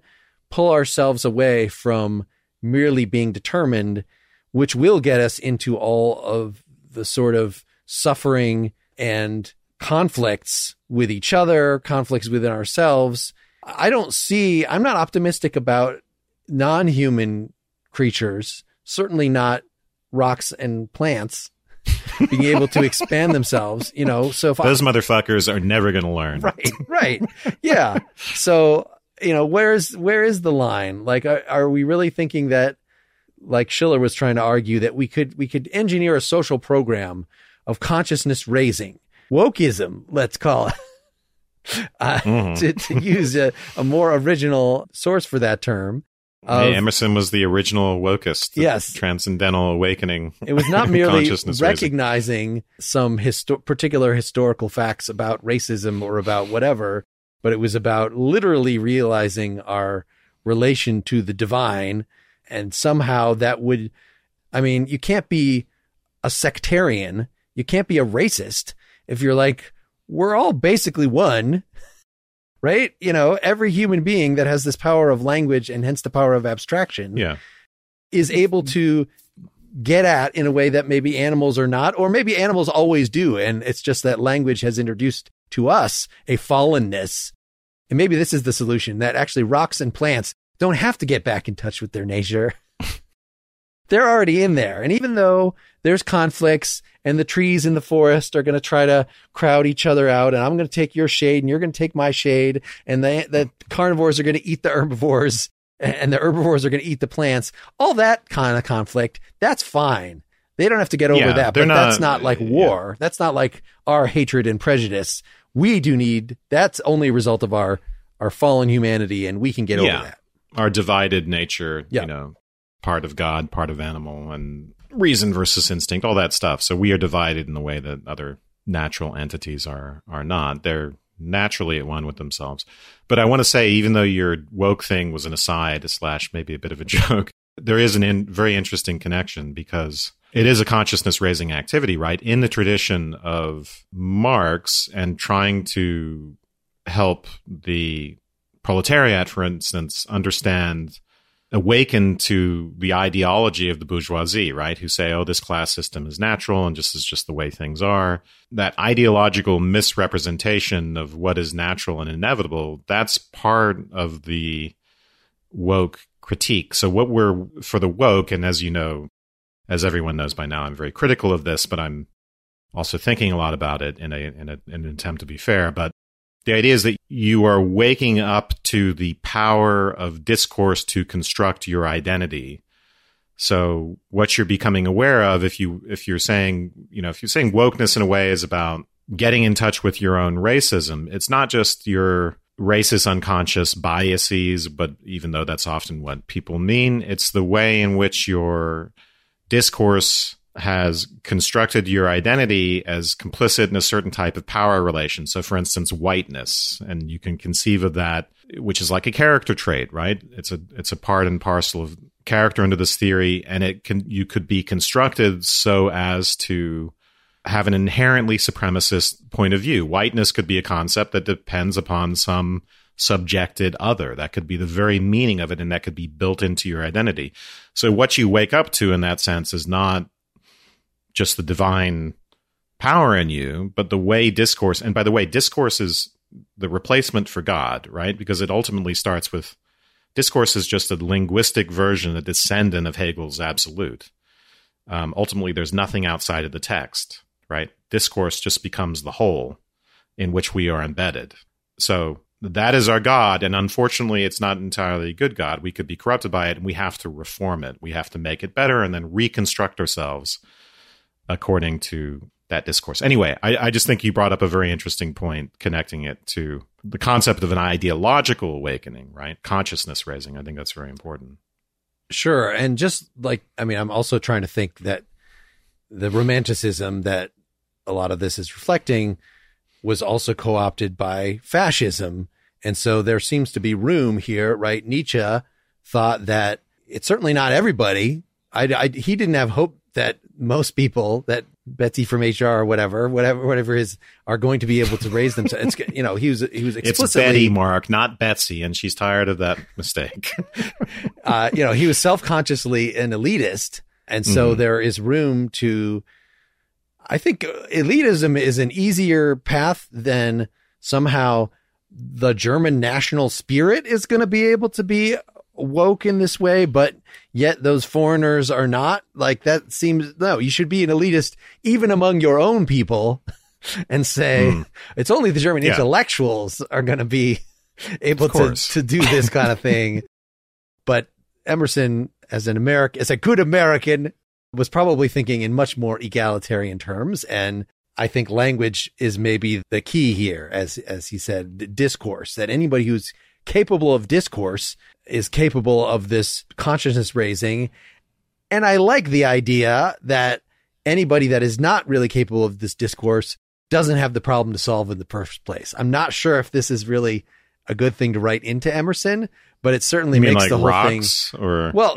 pull ourselves away from merely being determined, which will get us into all of the sort of suffering and conflicts with each other, conflicts within ourselves. I don't see, I'm not optimistic about non human creatures, certainly not rocks and plants being able to expand themselves, you know. So if those I, motherfuckers are never going to learn. Right, right. Yeah. so, you know, where's, where is the line? Like, are, are we really thinking that, like Schiller was trying to argue that we could, we could engineer a social program of consciousness raising, wokeism, let's call it. Uh, mm-hmm. to, to use a, a more original source for that term, of, Emerson was the original wokist. The yes. Transcendental awakening. It was not merely recognizing raising. some histo- particular historical facts about racism or about whatever, but it was about literally realizing our relation to the divine. And somehow that would, I mean, you can't be a sectarian. You can't be a racist if you're like, we're all basically one right? You know, every human being that has this power of language and hence the power of abstraction yeah. is able to get at in a way that maybe animals are not, or maybe animals always do. And it's just that language has introduced to us a fallenness. And maybe this is the solution that actually rocks and plants don't have to get back in touch with their nature. They're already in there. And even though there's conflicts and the trees in the forest are going to try to crowd each other out and I'm going to take your shade and you're going to take my shade and the, the carnivores are going to eat the herbivores and the herbivores are going to eat the plants. All that kind of conflict, that's fine. They don't have to get over yeah, that, but not, that's not like war. Yeah. That's not like our hatred and prejudice. We do need, that's only a result of our, our fallen humanity and we can get yeah. over that. Our divided nature, you know, part of God, part of animal and reason versus instinct, all that stuff. So we are divided in the way that other natural entities are are not. They're naturally at one with themselves. But I want to say, even though your woke thing was an aside slash maybe a bit of a joke, there is an in, very interesting connection because it is a consciousness raising activity, right? In the tradition of Marx and trying to help the proletariat, for instance, understand awaken to the ideology of the bourgeoisie, right? Who say, oh, this class system is natural and just is just the way things are. That ideological misrepresentation of what is natural and inevitable, that's part of the woke critique. So what we're for the woke, and as you know, as everyone knows by now, I'm very critical of this, but I'm also thinking a lot about it in a in, a, in an attempt to be fair. But the idea is that you are waking up to the power of discourse to construct your identity. So what you're becoming aware of if you if you're saying, you know, if you're saying wokeness in a way is about getting in touch with your own racism, it's not just your racist unconscious biases, but even though that's often what people mean, it's the way in which your discourse has constructed your identity as complicit in a certain type of power relation. So, for instance, whiteness, and you can conceive of that, which is like a character trait, right? It's a it's a part and parcel of character under this theory, and it can you could be constructed so as to have an inherently supremacist point of view. Whiteness could be a concept that depends upon some subjected other. That could be the very meaning of it, and that could be built into your identity. So, what you wake up to in that sense is not just the divine power in you, but the way discourse, and by the way, discourse is the replacement for God, right? Because it ultimately starts with discourse is just a linguistic version, a descendant of Hegel's absolute. Um, ultimately, there's nothing outside of the text, right? Discourse just becomes the whole in which we are embedded. So that is our God. And unfortunately, it's not entirely a good God. We could be corrupted by it and we have to reform it. We have to make it better and then reconstruct ourselves according to that discourse. Anyway, I, I, just think you brought up a very interesting point connecting it to the concept of an ideological awakening, right? Consciousness raising. I think that's very important. Sure. And just like, I mean, I'm also trying to think that the romanticism that a lot of this is reflecting was also co opted by fascism. And so there seems to be room here, right? Nietzsche thought that it's certainly not everybody. I, I, he didn't have hope that most people that Betsy from HR or whatever, whatever, whatever is, are going to be able to raise themselves. It's, you know, he was, he was explicitly. It's Betty, Mark, not Betsy, and she's tired of that mistake. uh, you know, he was self-consciously an elitist. And so mm-hmm. there is room to, I think elitism is an easier path than somehow the German national spirit is going to be able to be woke in this way, but yet those foreigners are not. Like that seems no. You should be an elitist even among your own people, and say Hmm. it's only the German Yeah. intellectuals are going to be able to to do this kind of thing. but Emerson, as an American, as a good American, was probably thinking in much more egalitarian terms, and I think language is maybe the key here, as as he said, discourse. That anybody who's capable of discourse is capable of this consciousness raising. And I like the idea that anybody that is not really capable of this discourse doesn't have the problem to solve in the first place. I'm not sure if this is really a good thing to write into Emerson, but it certainly makes like the whole thing. or Well,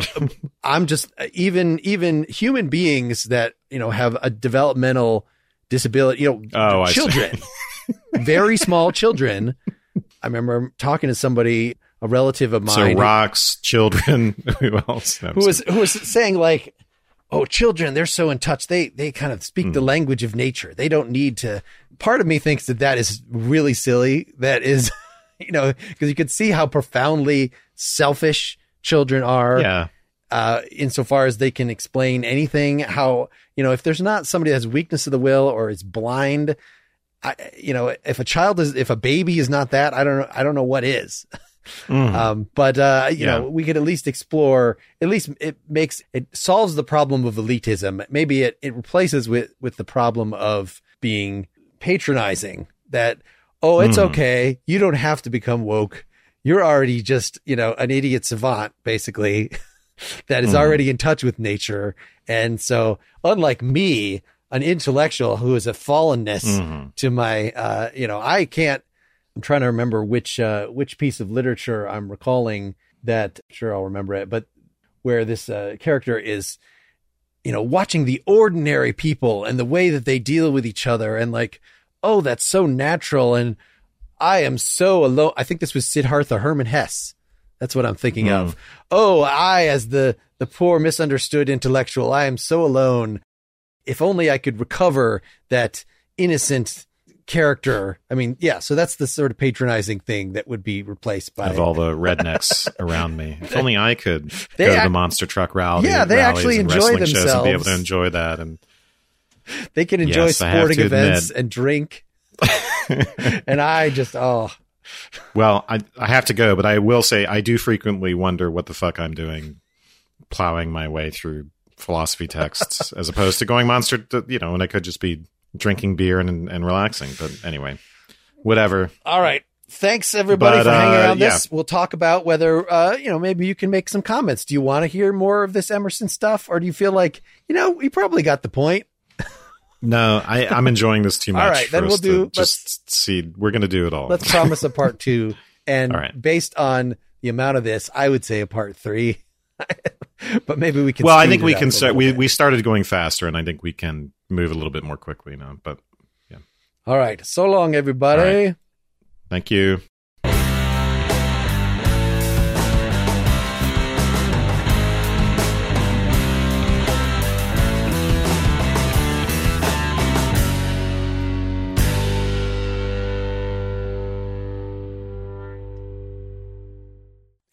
I'm just even even human beings that you know have a developmental disability. You know, Oh, children, very small children. I remember talking to somebody, a relative of mine. so rocks, children. Who else? No, who was who was saying like, "Oh, children, they're so in touch. They they kind of speak Hmm. the language of nature. They don't need to." Part of me thinks that that is really silly. That is, you know, because you could see how profoundly selfish children are yeah. uh, insofar as they can explain anything. How you know if there's not somebody that has weakness of the will or is blind, I, you know, if a child is if a baby is not that, I don't know. I don't know what is. Mhm. Um, but uh, you Yeah. know, we could at least explore. At least it makes it solves the problem of elitism. Maybe it it replaces with with the problem of being patronizing. That oh, it's Hmm. okay. You don't have to become woke. You're already just you know an idiot savant, basically, that is Hmm. already in touch with nature. And so, unlike me, an intellectual who is a fallenness Mhm. to my uh you know i can't i'm trying to remember which uh which piece of literature i'm recalling that I'm sure i'll remember it but where this uh character is you know watching the ordinary people and the way that they deal with each other and like oh that's so natural and i am so alone i think this was siddhartha Hermann Hesse that's what i'm thinking Hmm. of oh i as the the poor misunderstood intellectual i am so alone if only I could recover that innocent character. I mean, yeah, so that's the sort of patronizing thing that would be replaced by of all the rednecks around me. If only I could They go to the monster truck rally. Yeah, they actually and enjoy shows and be able to enjoy that. And they can enjoy Yes, sporting events admit. and drink. and I just oh well, I I have to go, but I will say I do frequently wonder what the fuck I'm doing, plowing my way through philosophy texts as opposed to going monster. To, you know, and I could just be drinking beer and and relaxing. But anyway, whatever. all right. Thanks everybody But, for hanging uh, around yeah. this. We'll talk about whether uh, you know, maybe you can make some comments. Do you want to hear more of this Emerson stuff or do you feel like, you know, we probably got the point? No, I, I'm enjoying this too much. All right, then we'll do- Just see, we're going to do it all. Let's promise a part 2 and right. based on the amount of this, I would say a part 3. but maybe we can well, I think we can start. We we started going faster, and I think we can move a little bit more quickly now. But yeah. All right. So long, everybody. All thank you.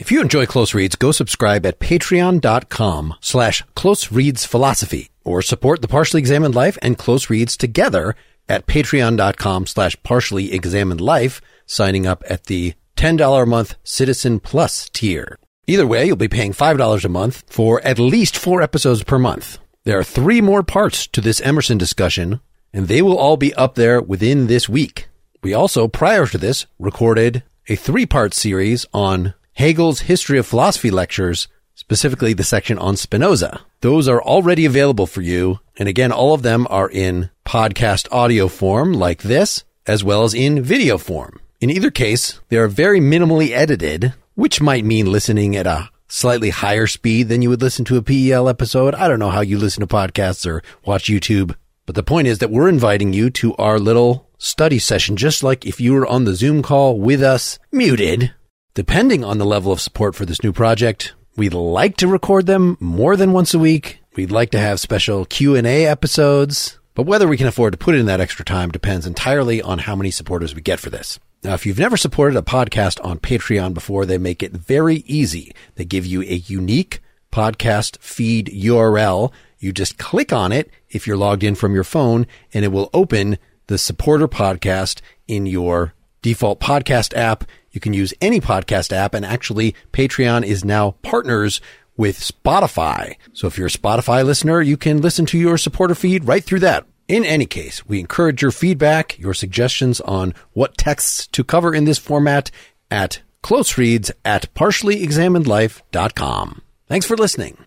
If you enjoy Closereads, go subscribe at patreon.com slash close reads philosophy or support the partially examined life and close reads together at patreon.com slash partially examined life, signing up at the $10 a month Citizen Plus tier. Either way, you'll be paying $5 a month for at least four episodes per month. There are three more parts to this Emerson discussion, and they will all be up there within this week. We also, prior to this, recorded a three part series on Hegel's History of Philosophy lectures, specifically the section on Spinoza. Those are already available for you. And again, all of them are in podcast audio form like this, as well as in video form. In either case, they are very minimally edited, which might mean listening at a slightly higher speed than you would listen to a PEL episode. I don't know how you listen to podcasts or watch YouTube. But the point is that we're inviting you to our little study session, just like if you were on the Zoom call with us, muted. Depending on the level of support for this new project, we'd like to record them more than once a week. We'd like to have special Q&A episodes, but whether we can afford to put in that extra time depends entirely on how many supporters we get for this. Now, if you've never supported a podcast on Patreon before, they make it very easy. They give you a unique podcast feed URL. You just click on it if you're logged in from your phone and it will open the supporter podcast in your default podcast app. You can use any podcast app and actually Patreon is now partners with Spotify. So if you're a Spotify listener, you can listen to your supporter feed right through that. In any case, we encourage your feedback, your suggestions on what texts to cover in this format at close reads at partiallyexaminedlife.com. Thanks for listening.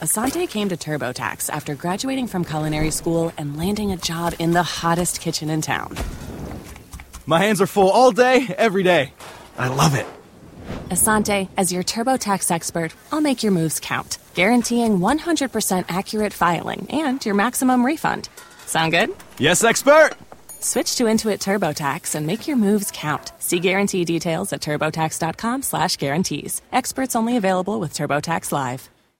Asante came to TurboTax after graduating from culinary school and landing a job in the hottest kitchen in town. My hands are full all day, every day. I love it. Asante, as your TurboTax expert, I'll make your moves count, guaranteeing 100% accurate filing and your maximum refund. Sound good? Yes, expert! Switch to Intuit TurboTax and make your moves count. See guarantee details at turbotax.com slash guarantees. Experts only available with TurboTax Live.